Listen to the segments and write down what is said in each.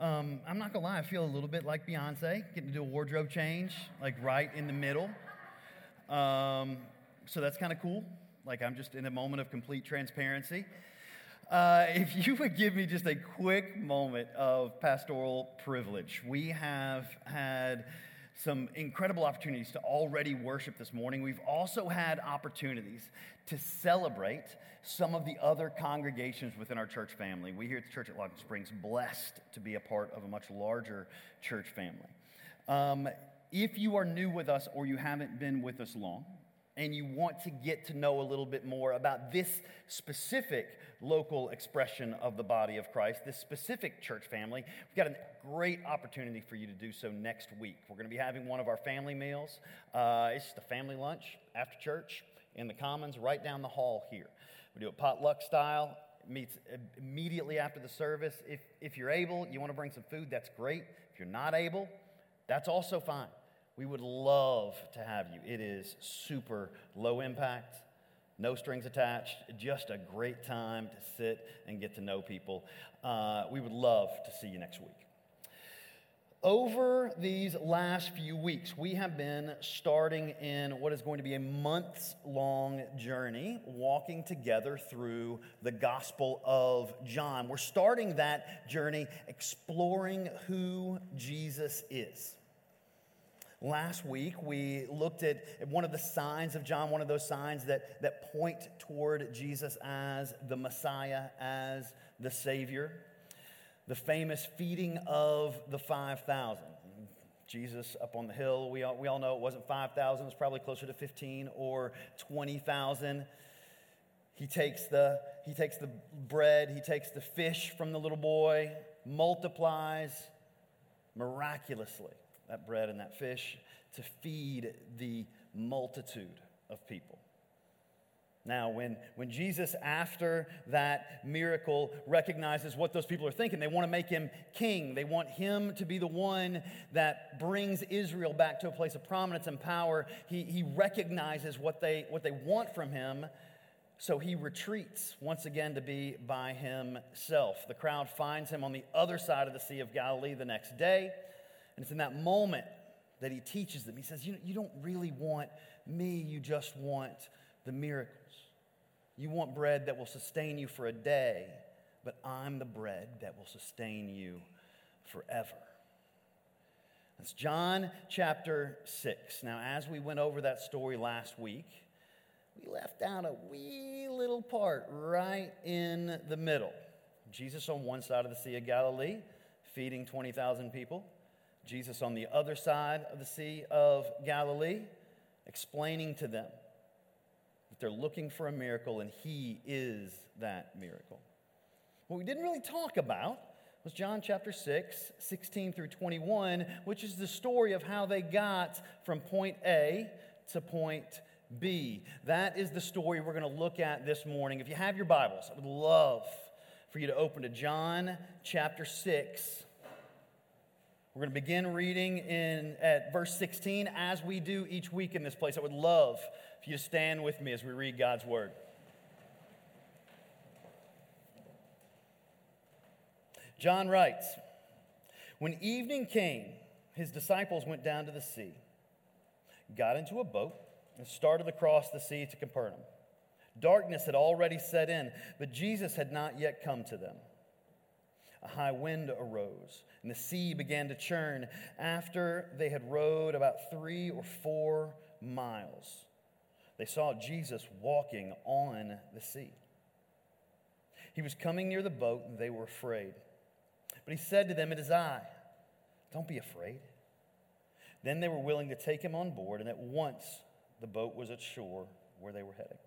Um, I'm not gonna lie, I feel a little bit like Beyonce, getting to do a wardrobe change, like right in the middle. Um, so that's kind of cool. Like I'm just in a moment of complete transparency. Uh, if you would give me just a quick moment of pastoral privilege, we have had some incredible opportunities to already worship this morning. We've also had opportunities to celebrate some of the other congregations within our church family. We here at the church at Logan Springs, blessed to be a part of a much larger church family. Um, if you are new with us or you haven't been with us long, and you want to get to know a little bit more about this specific local expression of the body of Christ, this specific church family, we've got a great opportunity for you to do so next week. We're going to be having one of our family meals. Uh, it's just a family lunch after church in the Commons right down the hall here. We do it potluck style. It meets immediately after the service. If, if you're able, you want to bring some food, that's great. If you're not able, that's also fine. We would love to have you. It is super low impact, no strings attached, just a great time to sit and get to know people. Uh, we would love to see you next week. Over these last few weeks, we have been starting in what is going to be a months long journey, walking together through the Gospel of John. We're starting that journey exploring who Jesus is. Last week, we looked at one of the signs of John, one of those signs that, that point toward Jesus as the Messiah, as the Savior the famous feeding of the 5,000. Jesus up on the hill, we all, we all know it wasn't 5,000, it was probably closer to 15 or 20,000. He takes, the, he takes the bread, he takes the fish from the little boy, multiplies miraculously that bread and that fish to feed the multitude of people. Now, when, when Jesus, after that miracle, recognizes what those people are thinking, they want to make him king. They want him to be the one that brings Israel back to a place of prominence and power. He, he recognizes what they, what they want from him, so he retreats once again to be by himself. The crowd finds him on the other side of the Sea of Galilee the next day, and it's in that moment that he teaches them. He says, You, you don't really want me, you just want the miracles. You want bread that will sustain you for a day, but I'm the bread that will sustain you forever. That's John chapter 6. Now, as we went over that story last week, we left out a wee little part right in the middle. Jesus on one side of the Sea of Galilee, feeding 20,000 people. Jesus on the other side of the Sea of Galilee, explaining to them that they're looking for a miracle, and He is that miracle. What we didn't really talk about was John chapter 6, 16 through 21, which is the story of how they got from point A to point B. That is the story we're going to look at this morning. If you have your Bibles, I would love for you to open to John chapter 6. We're going to begin reading in at verse 16 as we do each week in this place. I would love if you stand with me as we read God's word. John writes When evening came, his disciples went down to the sea, got into a boat, and started across the sea to Capernaum. Darkness had already set in, but Jesus had not yet come to them. A high wind arose, and the sea began to churn after they had rowed about three or four miles they saw Jesus walking on the sea. He was coming near the boat, and they were afraid. But he said to them, It is I. Don't be afraid. Then they were willing to take him on board, and at once the boat was at shore where they were heading.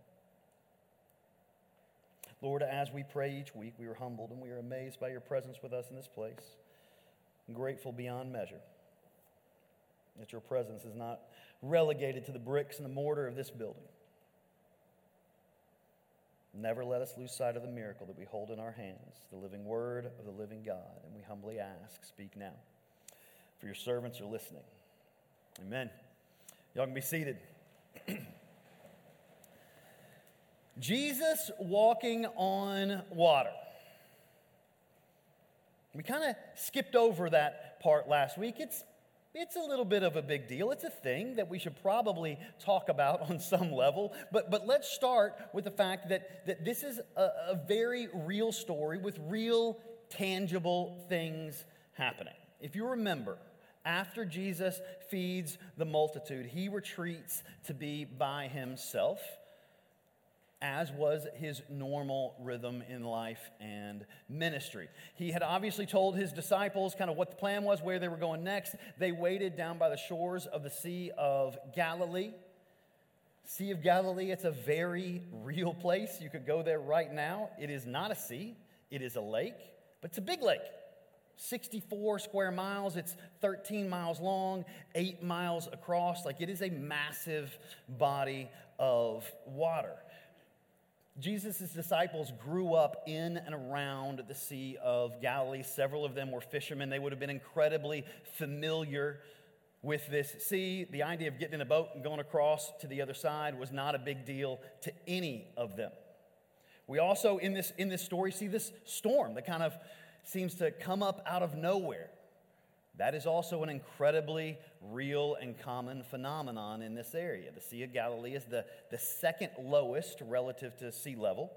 Lord, as we pray each week, we are humbled and we are amazed by your presence with us in this place, grateful beyond measure that your presence is not relegated to the bricks and the mortar of this building. Never let us lose sight of the miracle that we hold in our hands, the living word of the living God. And we humbly ask, speak now. For your servants are listening. Amen. Y'all can be seated. Jesus walking on water. We kind of skipped over that part last week. It's it's a little bit of a big deal. It's a thing that we should probably talk about on some level. But, but let's start with the fact that, that this is a, a very real story with real, tangible things happening. If you remember, after Jesus feeds the multitude, he retreats to be by himself as was his normal rhythm in life and ministry. He had obviously told his disciples kind of what the plan was, where they were going next. They waited down by the shores of the Sea of Galilee. Sea of Galilee, it's a very real place. You could go there right now. It is not a sea, it is a lake, but it's a big lake. 64 square miles. It's 13 miles long, 8 miles across. Like it is a massive body of water. Jesus' disciples grew up in and around the Sea of Galilee. Several of them were fishermen. They would have been incredibly familiar with this sea. The idea of getting in a boat and going across to the other side was not a big deal to any of them. We also, in this, in this story, see this storm that kind of seems to come up out of nowhere. That is also an incredibly real and common phenomenon in this area. The Sea of Galilee is the, the second lowest relative to sea level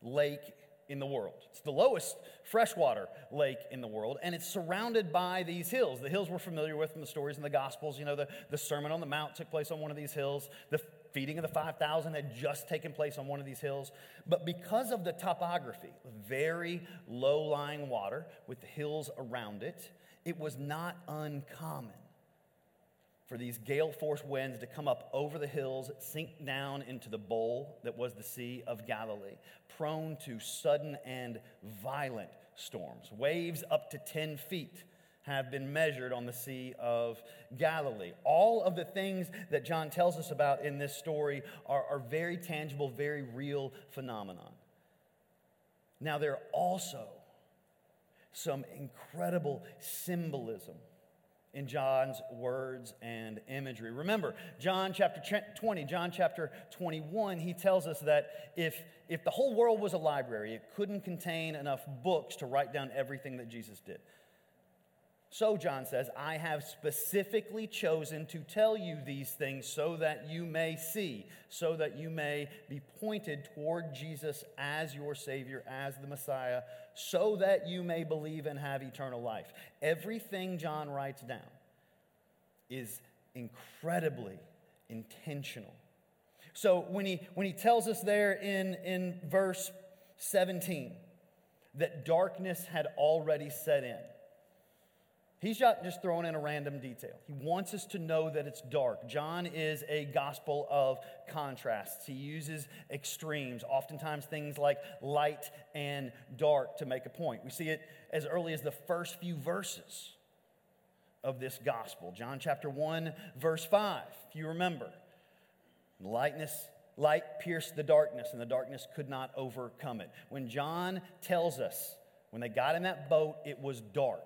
lake in the world. It's the lowest freshwater lake in the world, and it's surrounded by these hills. The hills we're familiar with from the stories in the Gospels. You know, the, the Sermon on the Mount took place on one of these hills. The feeding of the 5,000 had just taken place on one of these hills. But because of the topography, very low lying water with the hills around it, it was not uncommon for these gale force winds to come up over the hills, sink down into the bowl that was the Sea of Galilee, prone to sudden and violent storms. Waves up to 10 feet have been measured on the Sea of Galilee. All of the things that John tells us about in this story are, are very tangible, very real phenomenon. Now, there are also some incredible symbolism in John's words and imagery. Remember, John chapter 20, John chapter 21, he tells us that if, if the whole world was a library, it couldn't contain enough books to write down everything that Jesus did. So, John says, I have specifically chosen to tell you these things so that you may see, so that you may be pointed toward Jesus as your Savior, as the Messiah, so that you may believe and have eternal life. Everything John writes down is incredibly intentional. So, when he, when he tells us there in, in verse 17 that darkness had already set in, He's not just throwing in a random detail. He wants us to know that it's dark. John is a gospel of contrasts. He uses extremes, oftentimes things like light and dark, to make a point. We see it as early as the first few verses of this gospel. John chapter 1, verse 5, if you remember. Lightness light pierced the darkness and the darkness could not overcome it when john tells us when they got in that boat it was dark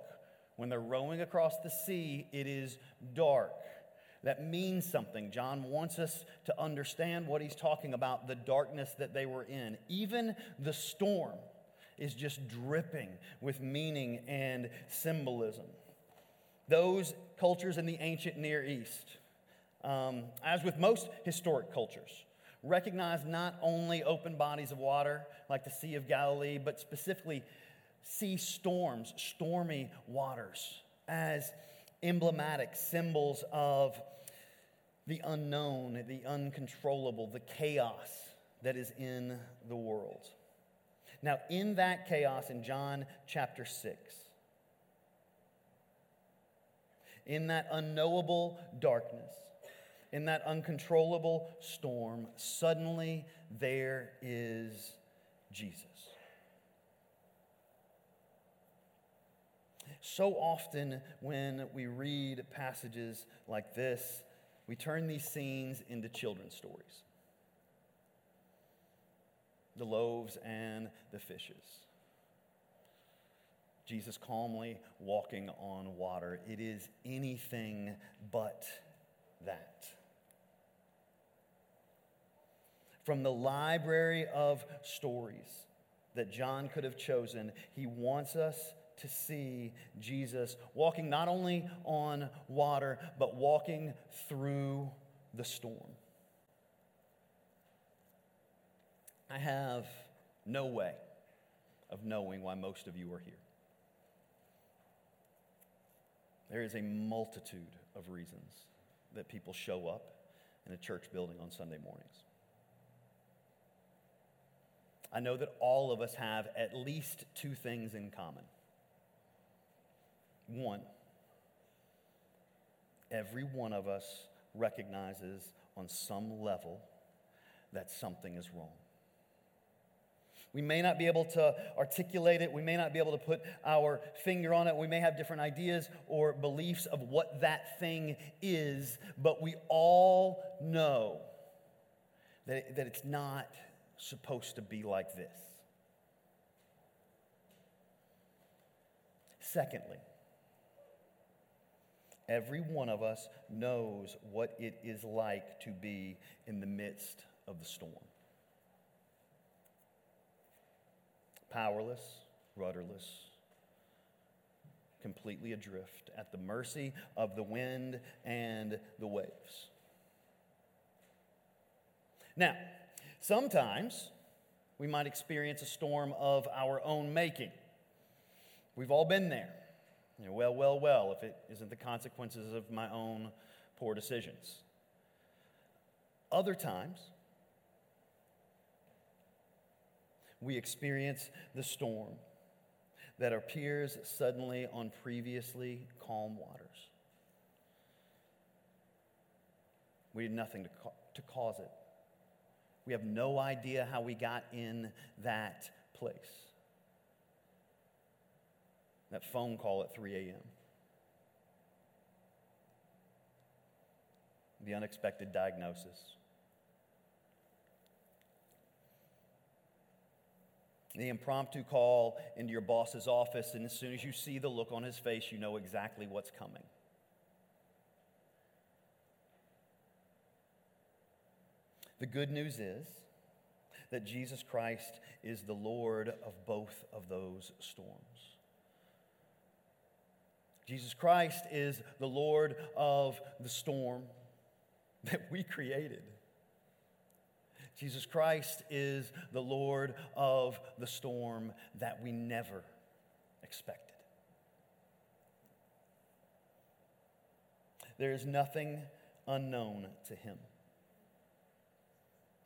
when they're rowing across the sea, it is dark. That means something. John wants us to understand what he's talking about the darkness that they were in. Even the storm is just dripping with meaning and symbolism. Those cultures in the ancient Near East, um, as with most historic cultures, recognize not only open bodies of water like the Sea of Galilee, but specifically sea storms, stormy waters, as emblematic symbols of the unknown, the uncontrollable, the chaos that is in the world. Now, in that chaos, in John chapter 6, in that unknowable darkness, in that uncontrollable storm, suddenly there is Jesus. So often, when we read passages like this, we turn these scenes into children's stories the loaves and the fishes. Jesus calmly walking on water. It is anything but that. From the library of stories that John could have chosen, he wants us to see Jesus walking not only on water, but walking through the storm. I have no way of knowing why most of you are here. There is a multitude of reasons that people show up in a church building on Sunday mornings. I know that all of us have at least two things in common. One, every one of us recognizes on some level that something is wrong. We may not be able to articulate it. We may not be able to put our finger on it. We may have different ideas or beliefs of what that thing is, but we all know that, that it's not supposed to be like this. Secondly, every one of us knows what it is like to be in the midst of the storm. powerless, rudderless, completely adrift at the mercy of the wind and the waves. Now, sometimes we might experience a storm of our own making. We've all been there. You know, well, well, well, if it isn't the consequences of my own poor decisions. Other times, we experience the storm that appears suddenly on previously calm waters. We did nothing to, ca- to cause it. We have no idea how we got in that place. That phone call at 3 a.m. The unexpected diagnosis. the impromptu call into your boss's office, and as soon as you see the look on his face, you know exactly what's coming. The good news is that Jesus Christ is the Lord of both of those storms. Jesus Christ is the Lord of the storm that we created. Jesus Christ is the Lord of the storm that we never expected. There is nothing unknown to him.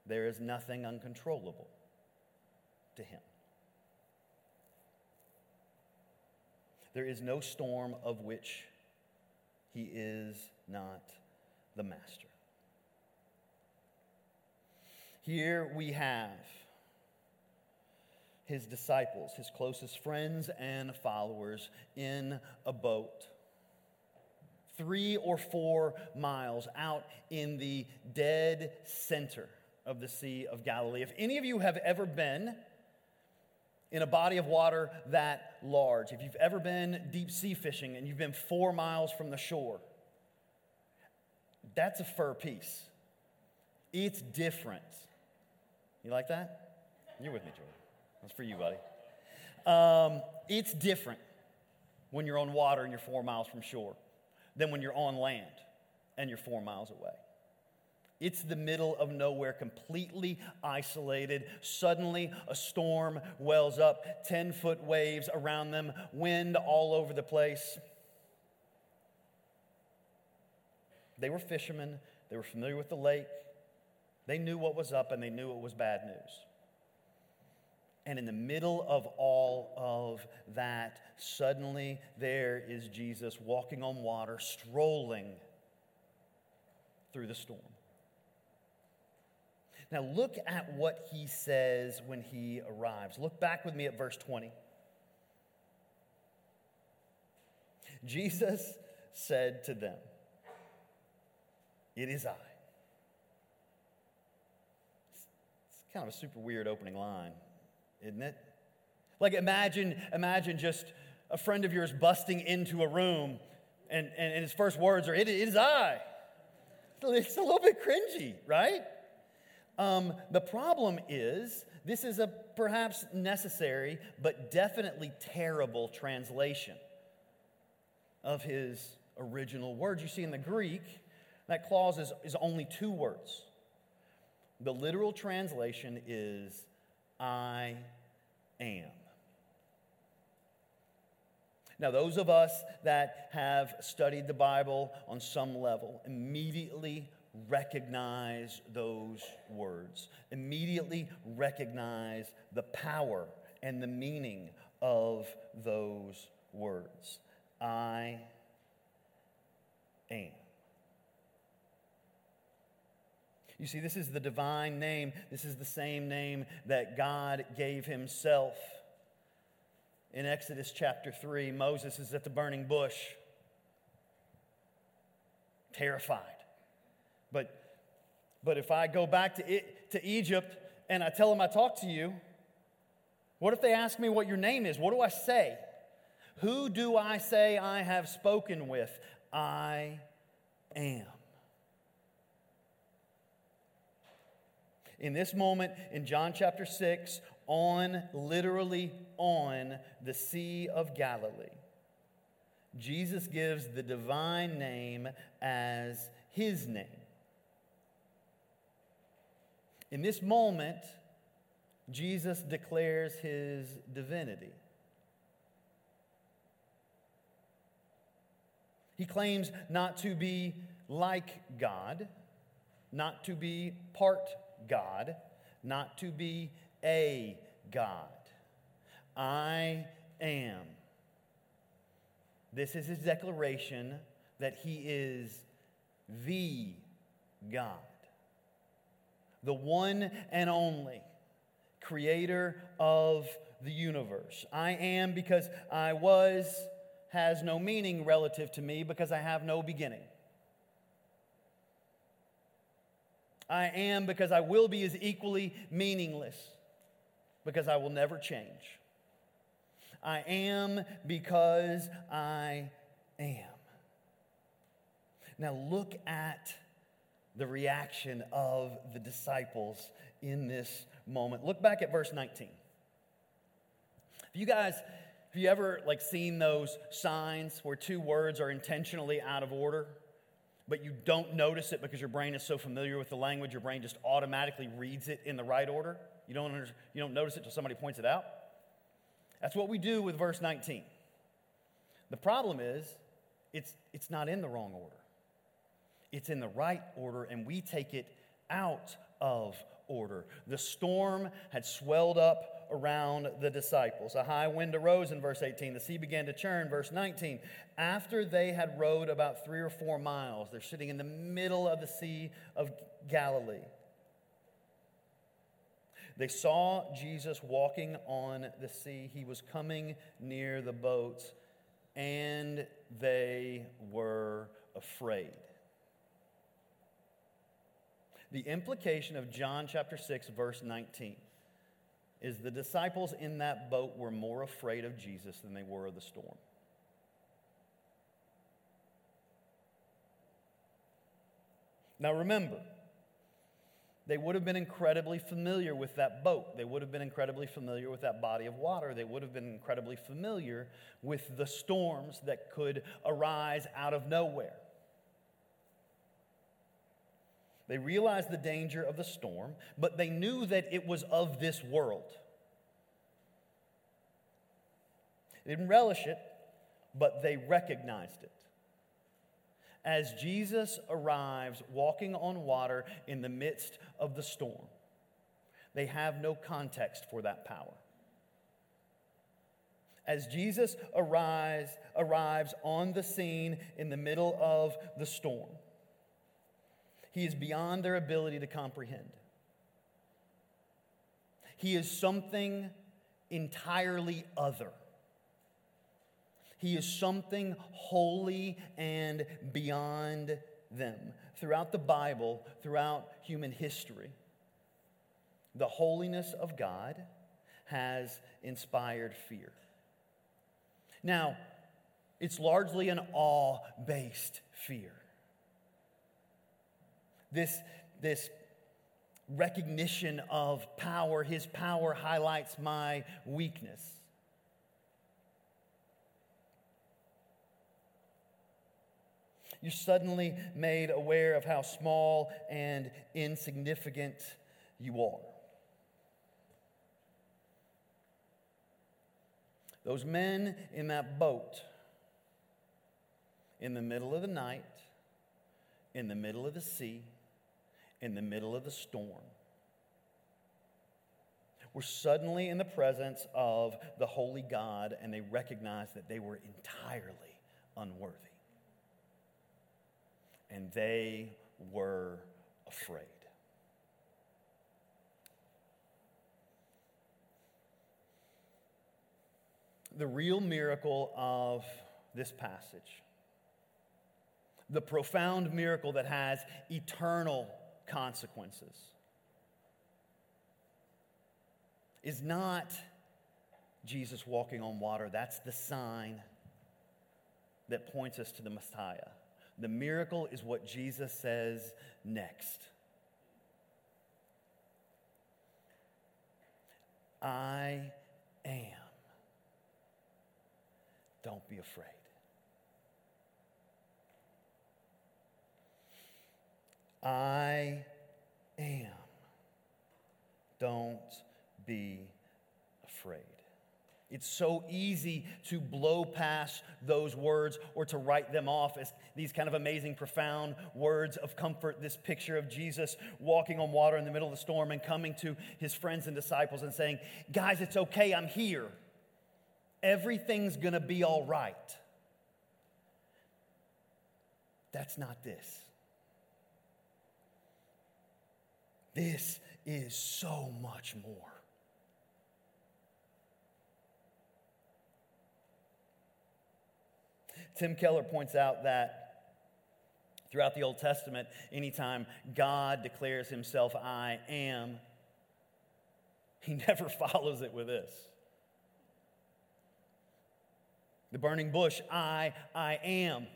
There is nothing uncontrollable to him. There is no storm of which he is not the master. Here we have his disciples, his closest friends and followers, in a boat. Three or four miles out in the dead center of the Sea of Galilee. If any of you have ever been in a body of water that large, if you've ever been deep sea fishing and you've been four miles from the shore, that's a fur piece. It's different you like that? You're with me, Jordan. That's for you, buddy. Um, it's different when you're on water and you're four miles from shore than when you're on land and you're four miles away. It's the middle of nowhere, completely isolated. Suddenly, a storm wells up, 10 foot waves around them, wind all over the place. They were fishermen, they were familiar with the lake, they knew what was up and they knew it was bad news. And in the middle of all of that, suddenly there is Jesus walking on water, strolling through the storm. Now, look at what he says when he arrives. Look back with me at verse 20. Jesus said to them, It is I. It's kind of a super weird opening line, isn't it? Like imagine, imagine just a friend of yours busting into a room and, and, his first words are, it is I. It's a little bit cringy, right? Um, the problem is, this is a perhaps necessary but definitely terrible translation of his original words. You see, in the Greek, that clause is, is only two words. The literal translation is, I am. Now, those of us that have studied the Bible on some level immediately recognize those words, immediately recognize the power and the meaning of those words. I am. You see, this is the divine name. This is the same name that God gave himself. In Exodus chapter 3, Moses is at the burning bush, terrified. But, but if I go back to, to Egypt and I tell them I talked to you, what if they ask me what your name is? What do I say? Who do I say I have spoken with? I am. In this moment in John chapter 6, on, literally on the Sea of Galilee, Jesus gives the divine name as his name. In this moment, Jesus declares his divinity. He claims not to be like God, not to be part God, not to be a God. I am. This is his declaration that he is the God the one and only creator of the universe. I am because I was has no meaning relative to me because I have no beginning. I am because I will be is equally meaningless because I will never change. I am because I am. Now look at the reaction of the disciples in this moment. Look back at verse 19. If you guys, have you ever like seen those signs where two words are intentionally out of order, but you don't notice it because your brain is so familiar with the language, your brain just automatically reads it in the right order? You don't, under, you don't notice it until somebody points it out? That's what we do with verse 19. The problem is, it's, it's not in the wrong order it's in the right order, and we take it out of order. The storm had swelled up around the disciples. A high wind arose in verse 18. The sea began to churn. Verse 19. After they had rowed about three or four miles, they're sitting in the middle of the Sea of Galilee. They saw Jesus walking on the sea. He was coming near the boats, and they were afraid. The implication of John chapter 6, verse 19 is the disciples in that boat were more afraid of Jesus than they were of the storm. Now remember, they would have been incredibly familiar with that boat. They would have been incredibly familiar with that body of water. They would have been incredibly familiar with the storms that could arise out of nowhere. They realized the danger of the storm, but they knew that it was of this world. They didn't relish it, but they recognized it. As Jesus arrives walking on water in the midst of the storm, they have no context for that power. As Jesus arrives, arrives on the scene in the middle of the storm, he is beyond their ability to comprehend. He is something entirely other. He is something holy and beyond them. Throughout the Bible, throughout human history, the holiness of God has inspired fear. Now, it's largely an awe based fear this, this recognition of power. His power highlights my weakness. You're suddenly made aware of how small and insignificant you are. Those men in that boat in the middle of the night, in the middle of the sea, in the middle of the storm, were suddenly in the presence of the holy God and they recognized that they were entirely unworthy. And they were afraid. the real miracle of this passage, the profound miracle that has eternal consequences, is not Jesus walking on water. That's the sign that points us to the Messiah. The miracle is what Jesus says next. I am. Don't be afraid. I am. Don't be afraid. It's so easy to blow past those words or to write them off as these kind of amazing, profound words of comfort. This picture of Jesus walking on water in the middle of the storm and coming to his friends and disciples and saying, Guys, it's okay, I'm here everything's to be all right. That's not this. This is so much more. Tim Keller points out that throughout the Old Testament, anytime God declares himself, I am, he never follows it with this. The burning bush, I, I am.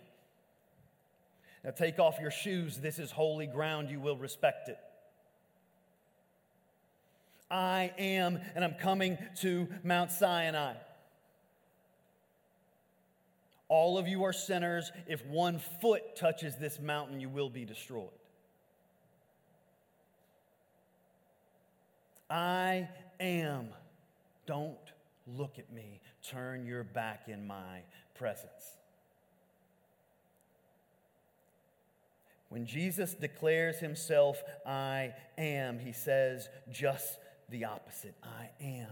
Now take off your shoes. This is holy ground. You will respect it. I am, and I'm coming to Mount Sinai. All of you are sinners. If one foot touches this mountain, you will be destroyed. I am. Don't look at me. Turn your back in my presence. When Jesus declares himself, I am, he says just the opposite I am.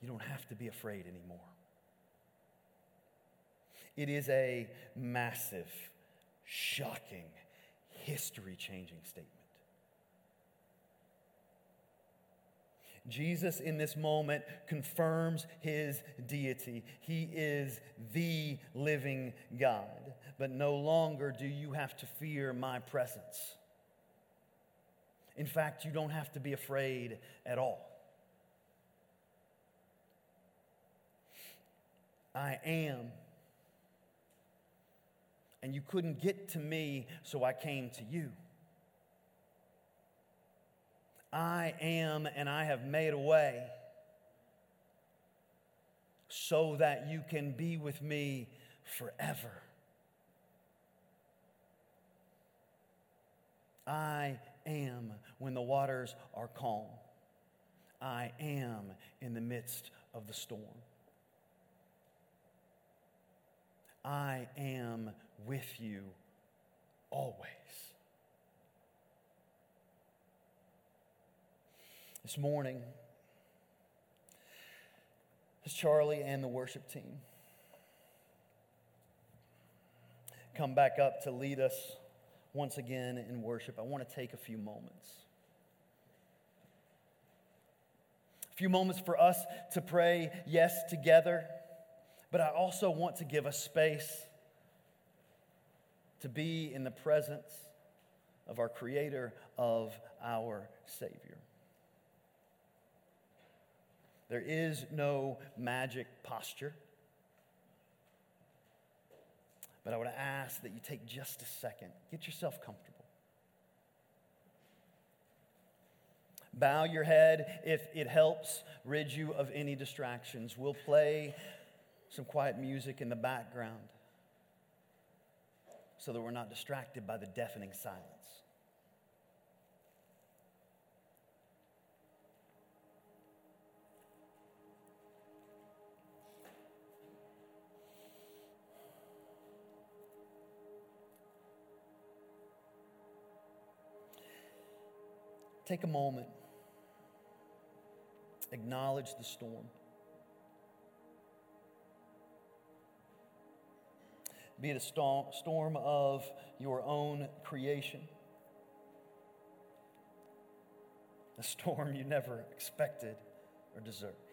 You don't have to be afraid anymore. It is a massive, shocking, history changing statement. Jesus, in this moment, confirms his deity. He is the living God. But no longer do you have to fear my presence. In fact, you don't have to be afraid at all. I am. And you couldn't get to me, so I came to you. I am and I have made a way so that you can be with me forever. I am when the waters are calm. I am in the midst of the storm. I am with you always. This morning, as Charlie and the worship team come back up to lead us once again in worship, I want to take a few moments. A few moments for us to pray, yes, together, but I also want to give us space to be in the presence of our Creator, of our Savior. There is no magic posture. But I would ask that you take just a second, get yourself comfortable. Bow your head if it helps rid you of any distractions. We'll play some quiet music in the background so that we're not distracted by the deafening silence. Take a moment, acknowledge the storm. Be it a storm of your own creation, a storm you never expected or deserved.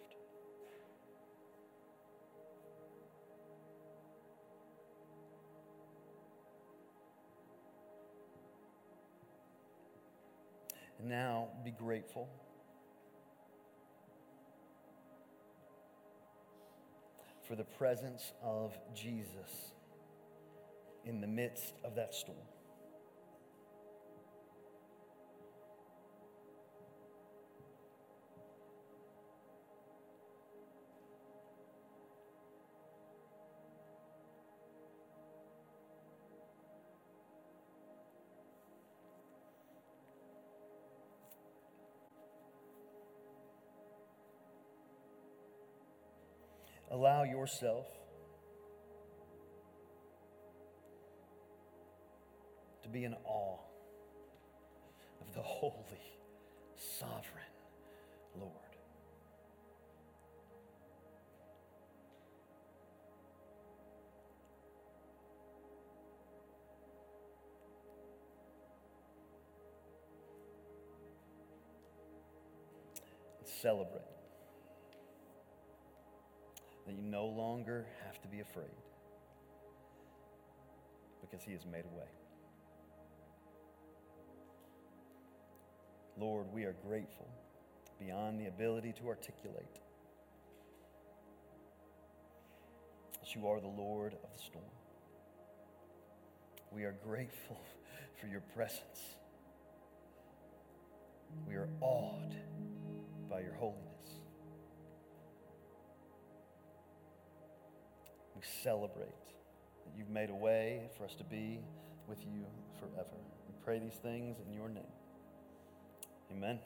Now be grateful. For the presence of Jesus in the midst of that storm. Yourself to be in awe of the holy, sovereign Lord. celebrate no longer have to be afraid because He has made a way. Lord, we are grateful beyond the ability to articulate that you are the Lord of the storm. We are grateful for your presence. We are awed by your holiness. Celebrate that you've made a way for us to be with you forever. We pray these things in your name. Amen.